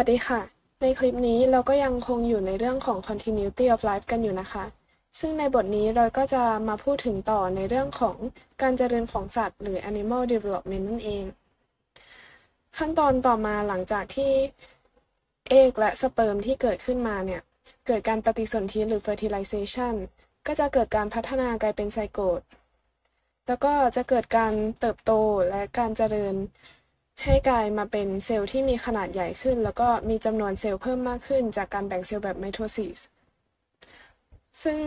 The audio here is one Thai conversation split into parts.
วัสดีค่ะ ในคลิปนี้เราก็ยังคงอยู่ในเรื่องของ continuity of life กันอยู่นะคะ ซึ่งในบทนี้เราก็จะมาพูดถึงต่อในเรื่องของการเจริญของสัตว์ หรือ animal development นั่นเอง ขั้นตอนต่อมาหลังจากที่เอกและสเปิร์มที่เกิดขึ้นมาเนี่ย เกิดการปฏิสนธิหรือ fertilization ก็จะเกิดการพัฒนากลายเป็นไซโกตแล้วก็จะเกิดการเติบโตและการเจริญ ให้กลายมาเป็นเซลล์ที่มีขนาดใหญ่ขึ้น แล้วก็มีจำนวนเซลล์เพิ่มมากขึ้น จากการแบ่งเซลล์แบบไมโทซิสซึ่ง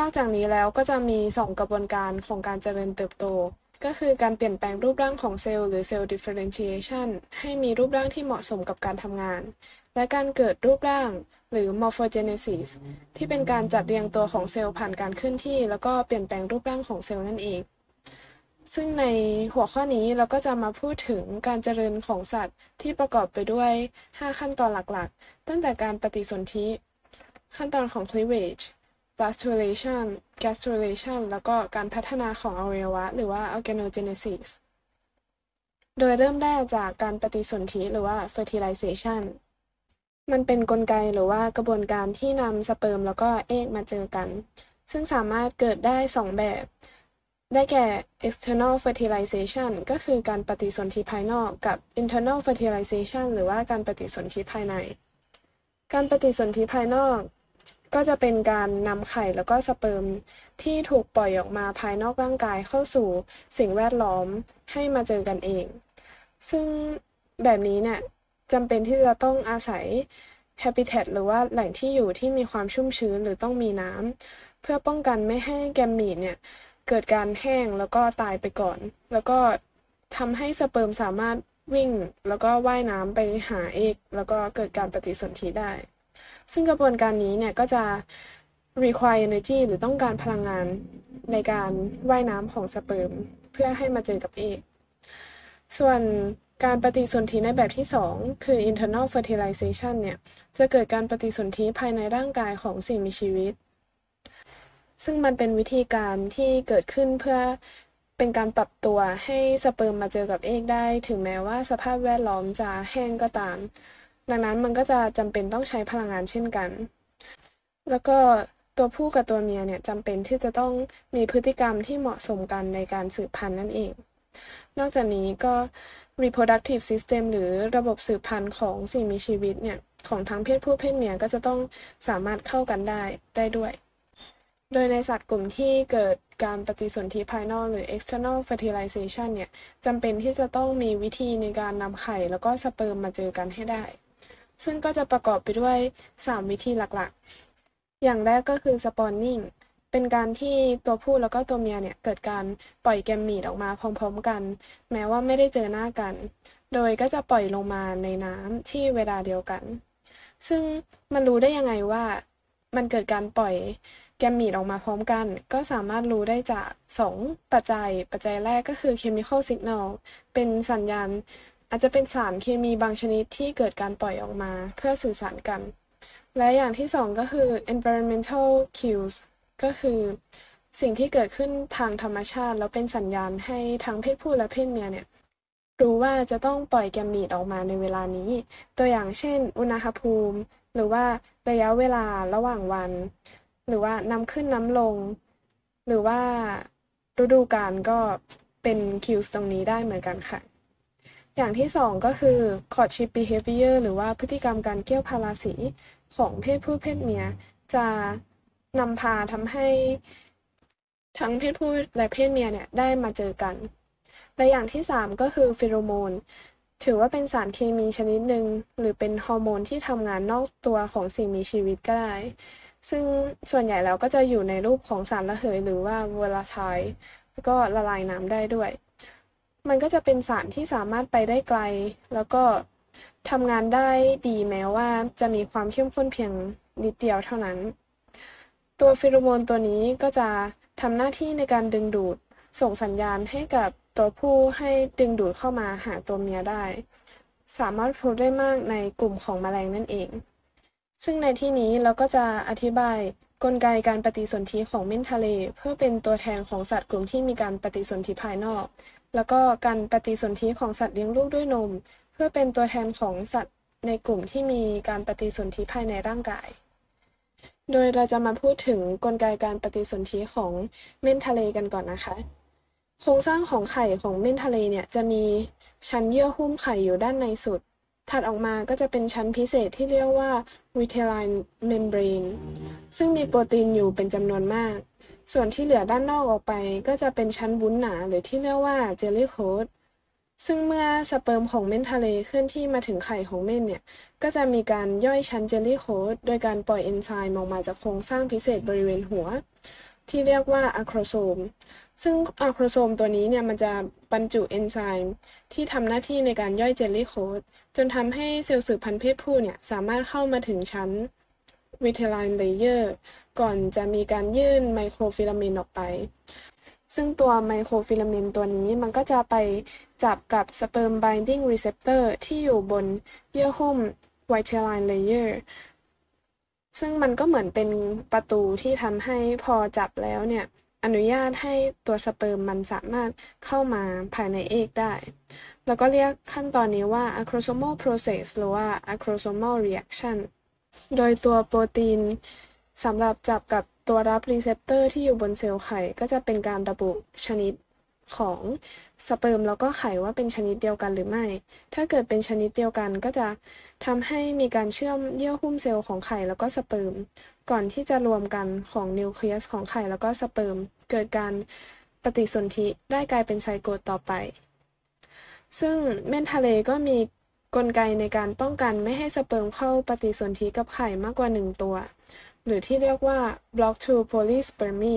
นอกจากนี้แล้วก็จะมี 2 กระบวนการของการเจริญเติบโต ก็คือการเปลี่ยนแปลงรูปร่างของเซลล์หรือเซลล์ differentiation ให้มีรูปร่างที่เหมาะสมกับการทำงาน และการเกิดรูปร่างหรือ morphogenesis ที่เป็นการจัดเรียงตัวของเซลล์ผ่านการเคลื่อนที่ แล้วก็เปลี่ยนแปลงรูปร่างของเซลล์นั่นเอง ซึ่งในหัวข้อนี้เราก็จะมาพูดถึงการเจริญของสัตว์ที่ประกอบไปด้วย 5 ขั้นตอนหลักๆ ตั้งแต่การปฏิสนธิ ขั้นตอนของ cleavage blastulation gastrulation แล้วก็การพัฒนาของอวัยวะ หรือว่า organogenesis โดยเริ่มแรกจากการปฏิสนธิหรือว่า fertilization มันเป็นนกลไกหรือว่ากระบวนการที่นำสเปิร์มแล้วก็เอกมาเจอกัน ซึ่งสามารถเกิดได้ 2 แบบ ได้แก่ external fertilization ก็คือการปฏิสนธิภายนอกกับ internal fertilization หรือว่าการปฏิสนธิภายใน การปฏิสนธิภายนอกก็จะเป็นการนำไข่แล้วก็สเปิร์มที่ถูกปล่อยออกมาภายนอกร่างกายเข้าสู่สิ่งแวดล้อมให้มาเจอกันเอง ซึ่งแบบนี้เนี่ยจำเป็นที่จะต้องอาศัย habitat หรือว่าแหล่งที่อยู่ที่มีความชุ่มชื้นหรือต้องมีน้ำเพื่อป้องกันไม่ให้แกมมีเนี่ย เกิดการแห้งแล้วก็ตายไปก่อน แล้วก็ทำให้สเปิร์มสามารถวิ่ง แล้วก็ว่ายน้ำไปหาเอก แล้วก็เกิดการปฏิสนธิได้ ซึ่งกระบวนการนี้เนี่ยก็จะ require energy หรือต้องการพลังงานในการว่ายน้ำของสเปิร์มเพื่อให้มาเจอกับเอก ส่วนการปฏิสนธิในแบบที่ 2 คือ internal fertilization เนี่ย จะเกิดการปฏิสนธิภายในร่างกายของสิ่งมีชีวิต ซึ่งมันเป็นวิธีการที่เกิดขึ้นเพื่อเป็นการปรับตัวให้สเปิร์มมาเจอกับเอกได้ ถึงแม้ว่าสภาพแวดล้อมจะแห้งก็ตาม ดังนั้นมันก็จะจำเป็นต้องใช้พลังงานเช่นกัน แล้วก็ตัวผู้กับตัวเมียเนี่ยจำเป็นที่จะต้องมีพฤติกรรมที่เหมาะสมกันในการสืบพันธุ์นั่นเอง นอกจากนี้ก็ reproductive system หรือระบบสืบพันธุ์ของสิ่งมีชีวิตเนี่ยของทั้งเพศผู้เพศเมียก็จะต้องสามารถเข้ากันได้ได้ด้วย โดยในสัตว์กลุ่มที่เกิดการปฏิสนธิภายนอกหรือ external fertilization เนี่ยจำเป็นที่จะต้องมีวิธีในการนำไข่แล้วก็สเปิร์มมาเจอกันให้ได้ ซึ่งก็จะประกอบไปด้วย 3 วิธีหลักๆ อย่างแรกก็คือ spawning เป็นการที่ตัวผู้แล้วก็ตัวเมียเนี่ยเกิดการปล่อยแกมมีดออกมาพร้อม ๆ กัน แม้ว่าไม่ได้เจอหน้ากัน โดยก็จะปล่อยลงมาในน้ำที่เวลาเดียวกัน ซึ่งมันรู้ได้ยังไงว่ามันเกิดการปล่อย แกมมีดออกมาพร้อมกัน ก็สามารถรู้ได้จาก 2 ปัจจัย ปัจจัยแรกก็คือ chemical signal เป็นสัญญาณ อาจจะเป็นสารเคมีบางชนิดที่เกิดการปล่อยออกมาเพื่อสื่อสารกัน และอย่างที่ 2 ก็คือ environmental cues ก็คือสิ่งที่เกิดขึ้นทางธรรมชาติ แล้วเป็นสัญญาณให้ทั้งเพศผู้และเพศเมียเนี่ยรู้ว่าจะต้องปล่อยแกมมีดออกมาในเวลานี้ ตัวอย่างเช่น อุณหภูมิ หรือว่าระยะเวลาระหว่างวัน หรือว่าน้ำขึ้นน้ำลง หรือว่าฤดูกาลก็เป็นคิวตรงนี้ได้เหมือนกันค่ะ อย่างที่สองก็คือ courtship behavior หรือว่าพฤติกรรมการเกี่ยวพาราสีของเพศผู้เพศเมีย จะนำพาทำให้ทั้งเพศผู้และเพศเมียเนี่ยได้มาเจอกัน และอย่างที่สามก็คือฟิโรโมน ถือว่าเป็นสารเคมีชนิดหนึ่งหรือเป็นฮอร์โมนที่ทำงานนอกตัวของสิ่งมีชีวิตก็ได้ ซึ่งส่วนใหญ่แล้วก็จะอยู่ในรูปของสารระเหยหรือว่าเวลาทายแล้วก็ละลายน้ำได้ด้วย มันก็จะเป็นสารที่สามารถไปได้ไกล แล้วก็ทำงานได้ดีแม้ว่าจะมีความเข้มข้นเพียงนิดเดียวเท่านั้น ตัวฟิโรโมนตัวนี้ก็จะทำหน้าที่ในการดึงดูดส่งสัญญาณให้กับตัวผู้ให้ดึงดูดเข้ามาหาตัวเมียได้ สามารถพบได้มากในกลุ่มของแมลงนั่นเอง ซึ่งในที่นี้เราก็จะอธิบายกลไกการปฏิสนธิของเม่นทะเล เพื่อเป็นตัวแทนของสัตว์กลุ่มที่มีการปฏิสนธิภายนอก แล้วก็การปฏิสนธิของสัตว์เลี้ยงลูกด้วยนม เพื่อเป็นตัวแทนของสัตว์ในกลุ่มที่มีการปฏิสนธิภายในร่างกาย โดยเราจะมาพูดถึงกลไกการปฏิสนธิของเม่นทะเลกันก่อนนะคะ โครงสร้างของไข่ของเม่นทะเลเนี่ยจะมีชั้นเยื่อหุ้มไข่อยู่ด้านในสุด ถัดออกมาก็จะเป็นชั้นพิเศษที่เรียกว่า vitelline membrane ซึ่งมีโปรตีนอยู่เป็นจำนวนมาก ส่วนที่เหลือด้านนอกออกไป ก็จะเป็นชั้นวุ้นหนาหรือที่เรียกว่า jelly coat ซึ่งเมื่อสเปิร์มของเม่นทะเลเคลื่อนที่มาถึงไข่ของเม่นเนี่ย ก็จะมีการย่อยชั้น jelly coat โดยการปล่อยเอนไซม์ออกมาจากโครงสร้างพิเศษบริเวณหัว ที่เรียกว่า acrosome ซึ่ง acrosome ตัวนี้เนี่ยมันจะบรรจุเอนไซม์ที่ทำหน้าที่ในการย่อย jelly coatจนทำให้เซลล์สืบพันธุ์เพศผู้เนี่ยสามารถเข้ามาถึงชั้น vitelline layer ก่อนจะมีการยื่น microfilament ออกไป ซึ่งตัว microfilament ตัวนี้มันก็จะไปจับกับสเปิร์ม binding receptor ที่อยู่บนเยื่อหุ้ม vitelline layer ซึ่งมันก็เหมือนเป็นประตูที่ทำให้พอจับแล้วเนี่ย อนุญาตให้ตัวสเปิร์มมันสามารถเข้ามาภายใน egg ได้ แล้วก็เรียกขั้นตอนนี้ว่า acrosomal process หรือว่า acrosomal reaction โดยตัวโปรตีนสำหรับจับกับตัวรับ receptor ที่อยู่บนเซลล์ไข่ ก็จะเป็นการระบุชนิด ของสเปิร์มแล้วก็ไข่ว่าเป็นชนิดเดียวกันหรือไม่ ถ้าเกิดเป็นชนิดเดียวกันก็จะทำให้มีการเชื่อมเยื่อหุ้มเซลล์ของไข่แล้วก็สเปิร์มก่อนที่จะรวมกันของนิวเคลียสของไข่แล้วก็สเปิร์มเกิดการปฏิสนธิได้กลายเป็นไซโกตต่อไป ซึ่งเม่นทะเลก็มีกลไกในการป้องกันไม่ให้สเปิร์มเข้าปฏิสนธิกับไข่มากกว่า 1 ตัว หรือที่เรียกว่า block to polyspermy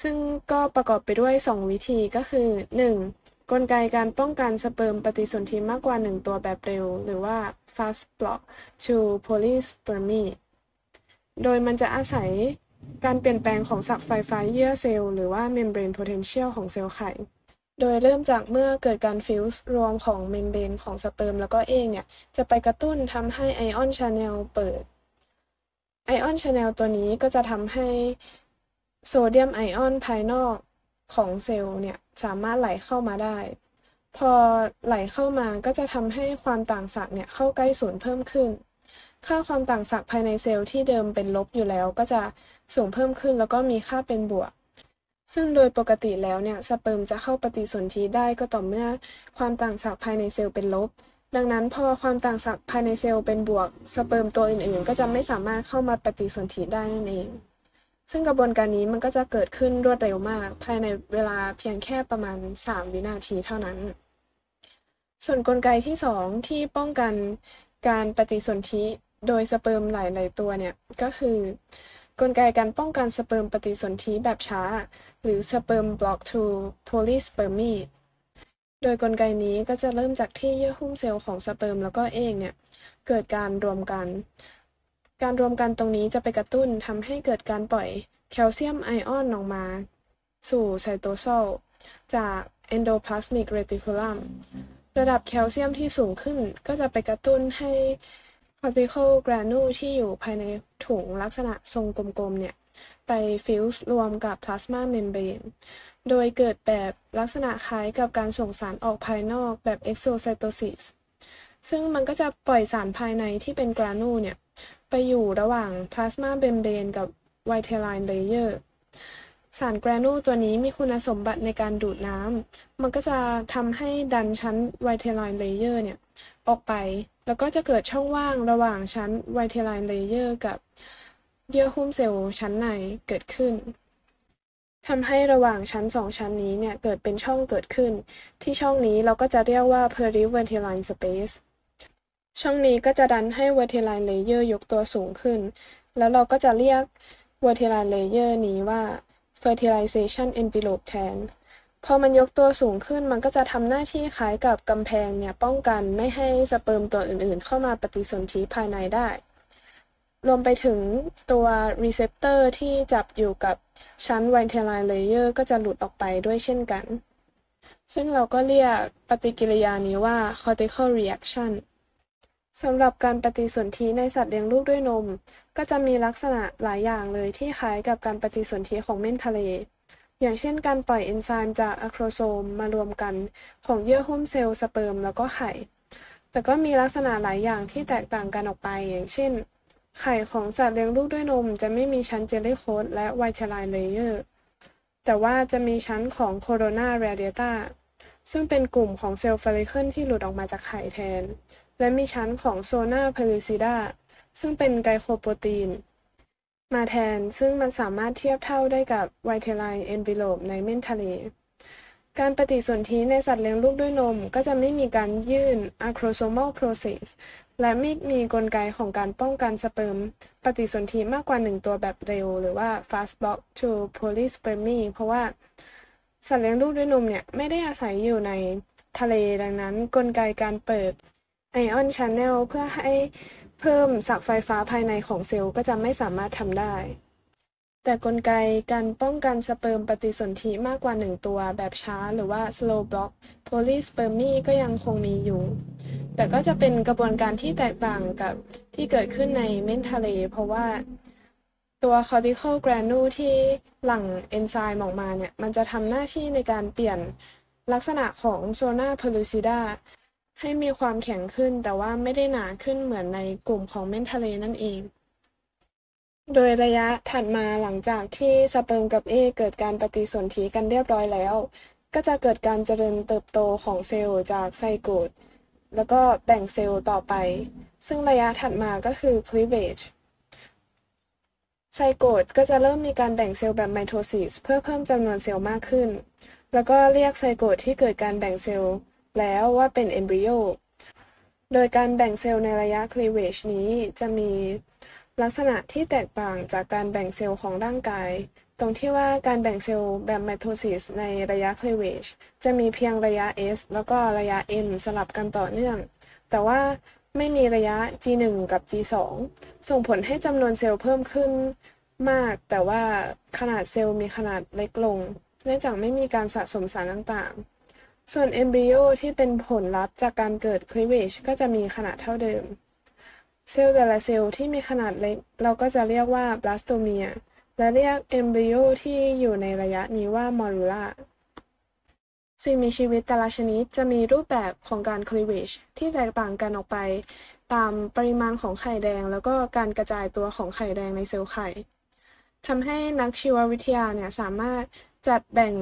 ซึ่งก็ประกอบไปด้วย 2 วิธีก็คือ 1. กลไกการป้องกันสเปิร์มปฏิสนธิมากกว่า 1 ตัวแบบเร็ว หรือว่า fast block to polyspermy โดยมันจะอาศัยการเปลี่ยนแปลงของศักย์ไฟฟ้าเยื่อเซลล์หรือว่า membrane potential ของเซลล์ไข่ โดยเริ่มจากเมื่อเกิดการฟิวส์รวมของ membrane ของสเปิร์มแล้วก็ egg เนี่ย จะไปกระตุ้นทำให้ ion channel เปิด ion channel ตัวนี้ก็จะทำให้ โซเดียมไอออนภายนอกของเซลล์เนี่ยสามารถไหลเข้ามาได้ พอไหลเข้ามาก็จะทำให้ความต่างศักย์เนี่ยเข้าใกล้ศูนย์เพิ่มขึ้น ค่าความต่างศักย์ภายในเซลล์ที่เดิมเป็นลบอยู่แล้วก็จะสูงเพิ่มขึ้นแล้วก็มีค่าเป็นบวก ซึ่งโดยปกติแล้วเนี่ยสเปิร์มจะเข้าปฏิสนธิได้ก็ต่อเมื่อความต่างศักย์ภายในเซลล์เป็นลบ ดังนั้นพอความต่างศักย์ภายในเซลล์เป็นบวก สเปิร์มตัวอื่นๆ ก็จะไม่สามารถเข้ามาปฏิสนธิได้นั่นเอง ซึ่งกระบวนการนี้มันก็จะเกิดขึ้นรวดเร็วมาก ภายในเวลาเพียงแค่ประมาณ 3 วินาทีเท่านั้น ส่วนกลไกที่ 2 ที่ป้องกันการปฏิสนธิโดยสเปิร์มหลาย ๆ ตัวเนี่ย ก็คือกลไกการป้องกันสเปิร์มปฏิสนธิแบบช้า หรือ slow block to polyspermy โดยกลไกนี้ก็จะเริ่มจากที่เยื่อหุ้มเซลล์ของสเปิร์มแล้วก็ egg เนี่ย เกิดการรวมกัน การรวมกันตรงนี้จะไปกระตุ้นทำให้เกิดการปล่อยแคลเซียมไอออนออกมา สู่ cytosol จาก endoplasmic reticulum ระดับแคลเซียมที่สูงขึ้นก็จะไปกระตุ้นให้ cortical granule ที่อยู่ภายในถุงลักษณะทรงกลมๆเนี่ย ไปฟิวส์รวมกับ plasma membrane โดยเกิดแบบลักษณะคล้ายกับการส่งสารออกภายนอกแบบ exocytosis ซึ่งมันก็จะปล่อยสารภายในที่เป็น granule เนี่ย ไปอยู่ระหว่าง plasma membrane กับ vitelline layer สาร granule ตัวนี้มีคุณสมบัติในการดูดน้ำ มันก็จะทำให้ดันชั้น vitelline layer เนี่ย ออกไป แล้วก็จะเกิดช่องว่างระหว่างชั้น vitelline layer กับเยื่อหุ้มเซลล์ชั้นในเกิดขึ้นทำให้ระหว่างชั้นสองชั้นนี้เนี่ย เกิดเป็นช่องเกิดขึ้น ที่ช่องนี้เราก็จะเรียกว่า perivitelline space ช่องนี้ก็จะดันให้ vertiline layer ยกตัวสูงขึ้น แล้วเราก็จะเรียก vertiline layer นี้ว่า fertilization envelope แทน พอมันยกตัวสูงขึ้นมันก็จะทำหน้าที่คล้ายกับกำแพงเนี่ยป้องกันไม่ให้สเปิร์มตัวอื่นๆ เข้ามาปฏิสนธิภายในได้ รวมไปถึงตัว receptor ที่จับอยู่กับชั้น vertiline layer ก็จะหลุดออกไปด้วยเช่นกัน ซึ่งเราก็เรียกปฏิกิริยานี้ว่า cortical reaction สำหรับการปฏิสนธิในสัตว์เลี้ยงลูกด้วยนม ก็จะมีลักษณะหลายอย่างเลยที่คล้ายกับการปฏิสนธิของเม่นทะเล อย่างเช่นการปล่อยเอนไซม์จากอะโครโซมการรวมกันของเยื่อหุ้มเซลล์สเปิร์มแล้วก็ไข่ แต่ก็มีลักษณะหลายอย่างที่แตกต่างกันออกไป อย่างเช่น ไข่ของสัตว์เลี้ยงลูกด้วยนม จะไม่มีชั้น jelly coat และ vitelline layer แต่ว่าจะมีชั้นของ corona radiata ซึ่งเป็นกลุ่มของเซลล์ follicle ที่หลุดออกมาจากไข่แทน และมีชั้นของ zona pellucida ซึ่งเป็นไกลโคโปรตีน มาแทนซึ่งมันสามารถเทียบเท่าได้กับ vitelline envelope ในเม่นทะเล การปฏิสนธิในสัตว์เลี้ยงลูกด้วยนมก็จะไม่มีการยื่น acrosomal process และไม่มีกลไกของการป้องกันสเปิร์ม ปฏิสนธิมากกว่า1ตัวแบบเร็ว หรือว่า fast block to polyspermy เพราะว่าสัตว์เลี้ยงลูกด้วยนมเนี่ย ไม่ได้อาศัยอยู่ในทะเลดังนั้น กลไกการเปิด ion channel เพื่อให้เพิ่มศักย์ไฟฟ้าภายในของเซลล์ก็จะไม่สามารถทำได้ แต่กลไกการป้องกันสเปิร์มปฏิสนธิมากกว่า 1 ตัวแบบช้าหรือว่า slow block polyspermy ก็ยังคงมีอยู่ แต่ก็จะเป็นกระบวนการที่แตกต่างกับที่เกิดขึ้นในเม่นทะเล เพราะว่าตัว cortical granule ที่หลั่งเอนไซม์ออกมาเนี่ย มันจะทำหน้าที่ในการเปลี่ยนลักษณะของโซนาเพลูซิดา ให้มีความแข็งขึ้นแต่ว่าไม่ได้หนาขึ้นเหมือนในกลุ่มของเม่นทะเลนั่นเอง โดยระยะถัดมาหลังจากที่สเปิร์มกับเอเกิดการปฏิสนธิกันเรียบร้อยแล้ว ก็จะเกิดการเจริญเติบโตของเซลล์จากไซโกตแล้วก็แบ่งเซลล์ต่อไป ซึ่งระยะถัดมาก็คือ cleavage ไซโกตก็จะเริ่มมีการแบ่งเซลล์แบบไมโทซิสเพื่อเพิ่มจำนวนเซลล์มากขึ้น แล้วก็เรียกไซโกตที่เกิดการแบ่งเซลล์ แล้วว่าเป็น embryo โดยการแบ่งเซลล์ในระยะ cleavage นี้จะมีลักษณะที่แตกต่างจากการแบ่งเซลล์ของร่างกาย ตรงที่ว่าการแบ่งเซลล์แบบไมโทซิสในระยะ cleavage จะมีเพียงระยะ S แล้วก็ระยะ M สลับกันต่อเนื่อง แต่ว่าไม่มีระยะ G1 กับ G2 ส่งผลให้จำนวนเซลล์เพิ่มขึ้นมาก แต่ว่าขนาดเซลล์มีขนาดเล็กลง เนื่องจากไม่มีการสะสมสารต่างๆ ส่วน embryo ที่เป็นผลลัพธ์จากการเกิด cleavage ก็จะมีขนาดเท่าเดิม เซลล์แต่ละเซลล์ที่มีขนาดเล็ก เราก็จะเรียกว่าบลาสโตเมีย และเรียกเอมบริโอที่อยู่ในระยะนี้ว่ามอรูล่าสิ่งมีชีวิตแต่ละชนิดจะมีรูปแบบของการคลีเวชที่แตกต่างกันออกไป ตามปริมาณของไข่แดง แล้วก็การกระจายตัวของไข่แดงในเซลล์ไข่ทำให้นักชีววิทยาเนี่ยสามารถจัดแบ่ง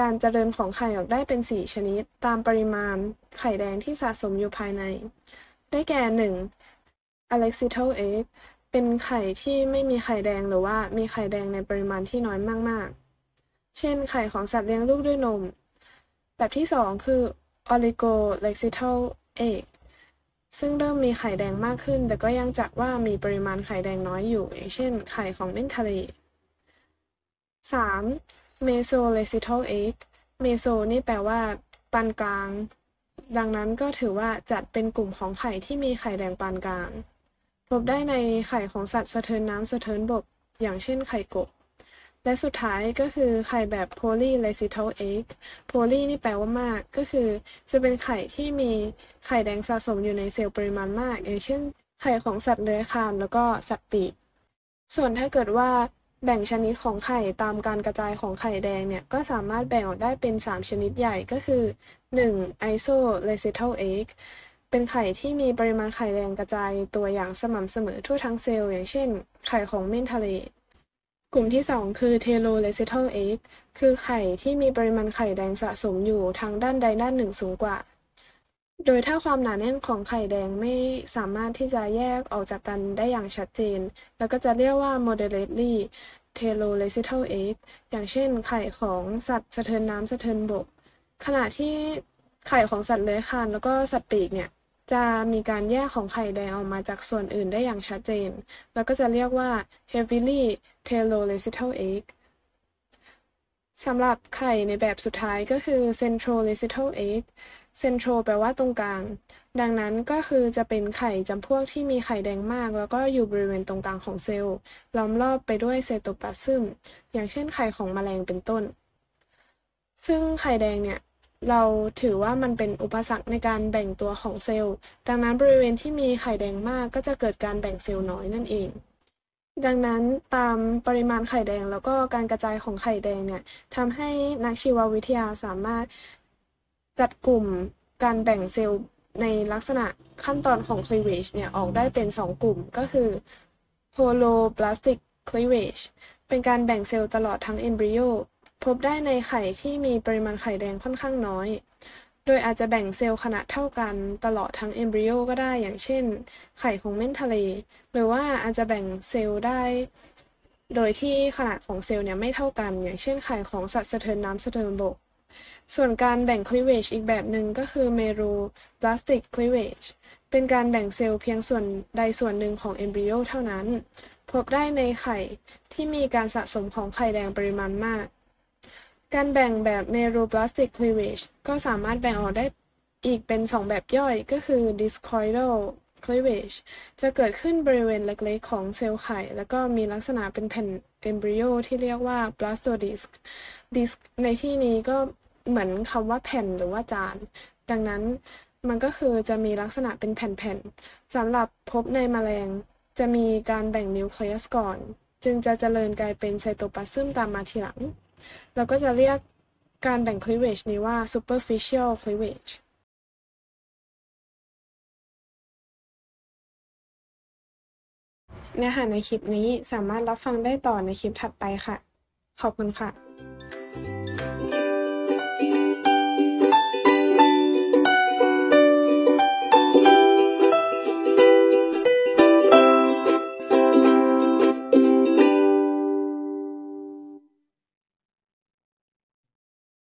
การเจริญของไข่ออกได้เป็น 4 ชนิด ตามปริมาณไข่แดงที่สะสมอยู่ภายใน ได้แก่ 1. Alexithyl egg เป็นไข่ที่ไม่มีไข่แดงหรือว่ามีไข่แดงในปริมาณที่น้อยมาก ๆ เช่น ไข่ของสัตว์เลี้ยงลูกด้วยนม แบบที่ 2 คือ Oligolecithal egg ซึ่งเริ่มมีไข่แดงมากขึ้น แต่ก็ยังจัดว่ามีปริมาณไข่แดงน้อยอยู่ อย่างเช่น ไข่ของเม่นทะเล 3. Mesolecithal egg Meso นี่แปลว่าปานกลาง ดังนั้นก็ถือว่าจัดเป็นกลุ่มของไข่ที่มีไข่แดงปานกลาง พบได้ในไข่ของสัตว์สะเทินน้ำสะเทินบก อย่างเช่นไข่กบ และสุดท้ายก็คือไข่แบบ polylecithal egg poly นี่แปลว่ามาก ก็คือจะเป็นไข่ที่มีไข่แดงสะสมอยู่ในเซลล์ปริมาณมาก อย่างเช่น ไข่ของสัตว์เลื้อยคลานแล้วก็สัตว์ปีก ส่วนถ้าเกิดว่า แบ่งชนิดของไข่ตามการกระจายของไข่แดงเนี่ย ก็สามารถแบ่งออกได้เป็น 3 ชนิดใหญ่ก็คือ 1. isolecithal egg เป็นไข่ที่มีปริมาณไข่แดงกระจายตัวอย่างสม่ำเสมอทั่วทั้งเซลล์ อย่างเช่น ไข่ของเม่นทะเล กลุ่มที่ 2 คือ t e l o l e c i t a l egg คือไข่ที่มีปริมาณไข่แดงสะสมอยู่ทางด้านใดด้านหนึ่งสูงกว่า โดยถ้าความหนาแน่นของไข่แดงไม่สามารถที่จะแยกออกจากกันได้อย่างชัดเจนแล้วก็จะเรียกว่า moderately t e l o l e c i t a l egg อย่างเช่น ไข่ของสัตว์สะเทินน้ำสะเทินบก ขณะที่ไข่ของสัตว์เลื้อยคลานแล้วก็สัตว์ปีกเนี่ย จะมีการแยกของไข่แดงออกมาจากส่วนอื่นได้อย่างชัดเจน แล้วก็จะเรียกว่า heavily telolecital egg สำหรับไข่ในแบบสุดท้ายก็คือ centrolecital egg central แปลว่าตรงกลาง ดังนั้นก็คือจะเป็นไข่จำพวกที่มีไข่แดงมาก แล้วก็อยู่บริเวณตรงกลางของเซลล์ ล้อมรอบไปด้วยเซโตพลาซึม อย่างเช่นไข่ของแมลงเป็นต้น ซึ่งไข่แดงเนี่ย เราถือว่ามันเป็นอุปสรรคในการแบ่งตัวของเซลล์ ดังนั้นบริเวณที่มีไข่แดงมากก็จะเกิดการแบ่งเซลล์น้อยนั่นเองดังนั้นตามปริมาณไข่แดงแล้วก็การกระจายของไข่แดงเนี่ยทำให้นักชีววิทยาสามารถ จัดกลุ่มการแบ่งเซลล์ในลักษณะขั้นตอนของ cleavage เนี่ย ออกได้เป็น 2 กลุ่มก็คือ holoblastic cleavage เป็นการแบ่งเซลล์ตลอดทั้ง embryo พบได้ในไข่ที่มีปริมาณไข่แดงค่อนข้างน้อย โดยอาจจะแบ่งเซลล์ขนาดเท่ากันตลอดทั้ง embryo ก็ได้อย่างเช่น ไข่ของเม่นทะเล หรือว่าอาจจะแบ่งเซลล์ได้ โดยที่ขนาดของเซลล์เนี่ยไม่เท่ากัน อย่างเช่นไข่ของสัตว์สะเทินน้ำสะเทินบก ส่วนการแบ่ง cleavage อีกแบบหนึ่งก็คือ meroblastic cleavage เป็นการแบ่งเซลล์เพียงส่วนใดส่วนหนึ่งของ embryo เท่านั้น พบได้ในไข่ที่มีการสะสมของไข่แดงปริมาณมาก การแบ่งแบบ meroblastic cleavage ก็สามารถแบ่งออกได้อีกเป็น 2 แบบย่อยก็คือ discoidal cleavage จะเกิดขึ้นบริเวณเล็กๆ ของเซลล์ไข่ แล้วก็มีลักษณะเป็นแผ่น embryo ที่เรียกว่า blastodisc disc ในที่นี้ก็ เหมือนคำว่าแผ่นหรือว่าจาน ดังนั้นมันก็คือจะมีลักษณะเป็นแผ่นๆสำหรับพบในแมลง จะมีการแบ่งนิวเคลียสก่อน จึงจะเจริญกลายเป็นไซโตพลาซึมตามมาทีหลัง เราก็จะเรียกการแบ่ง cleavage นี้ว่า superficial cleavage เนื้อหาในคลิปนี้สามารถรับฟังได้ต่อในคลิปถัดไปค่ะ ขอบคุณค่ะ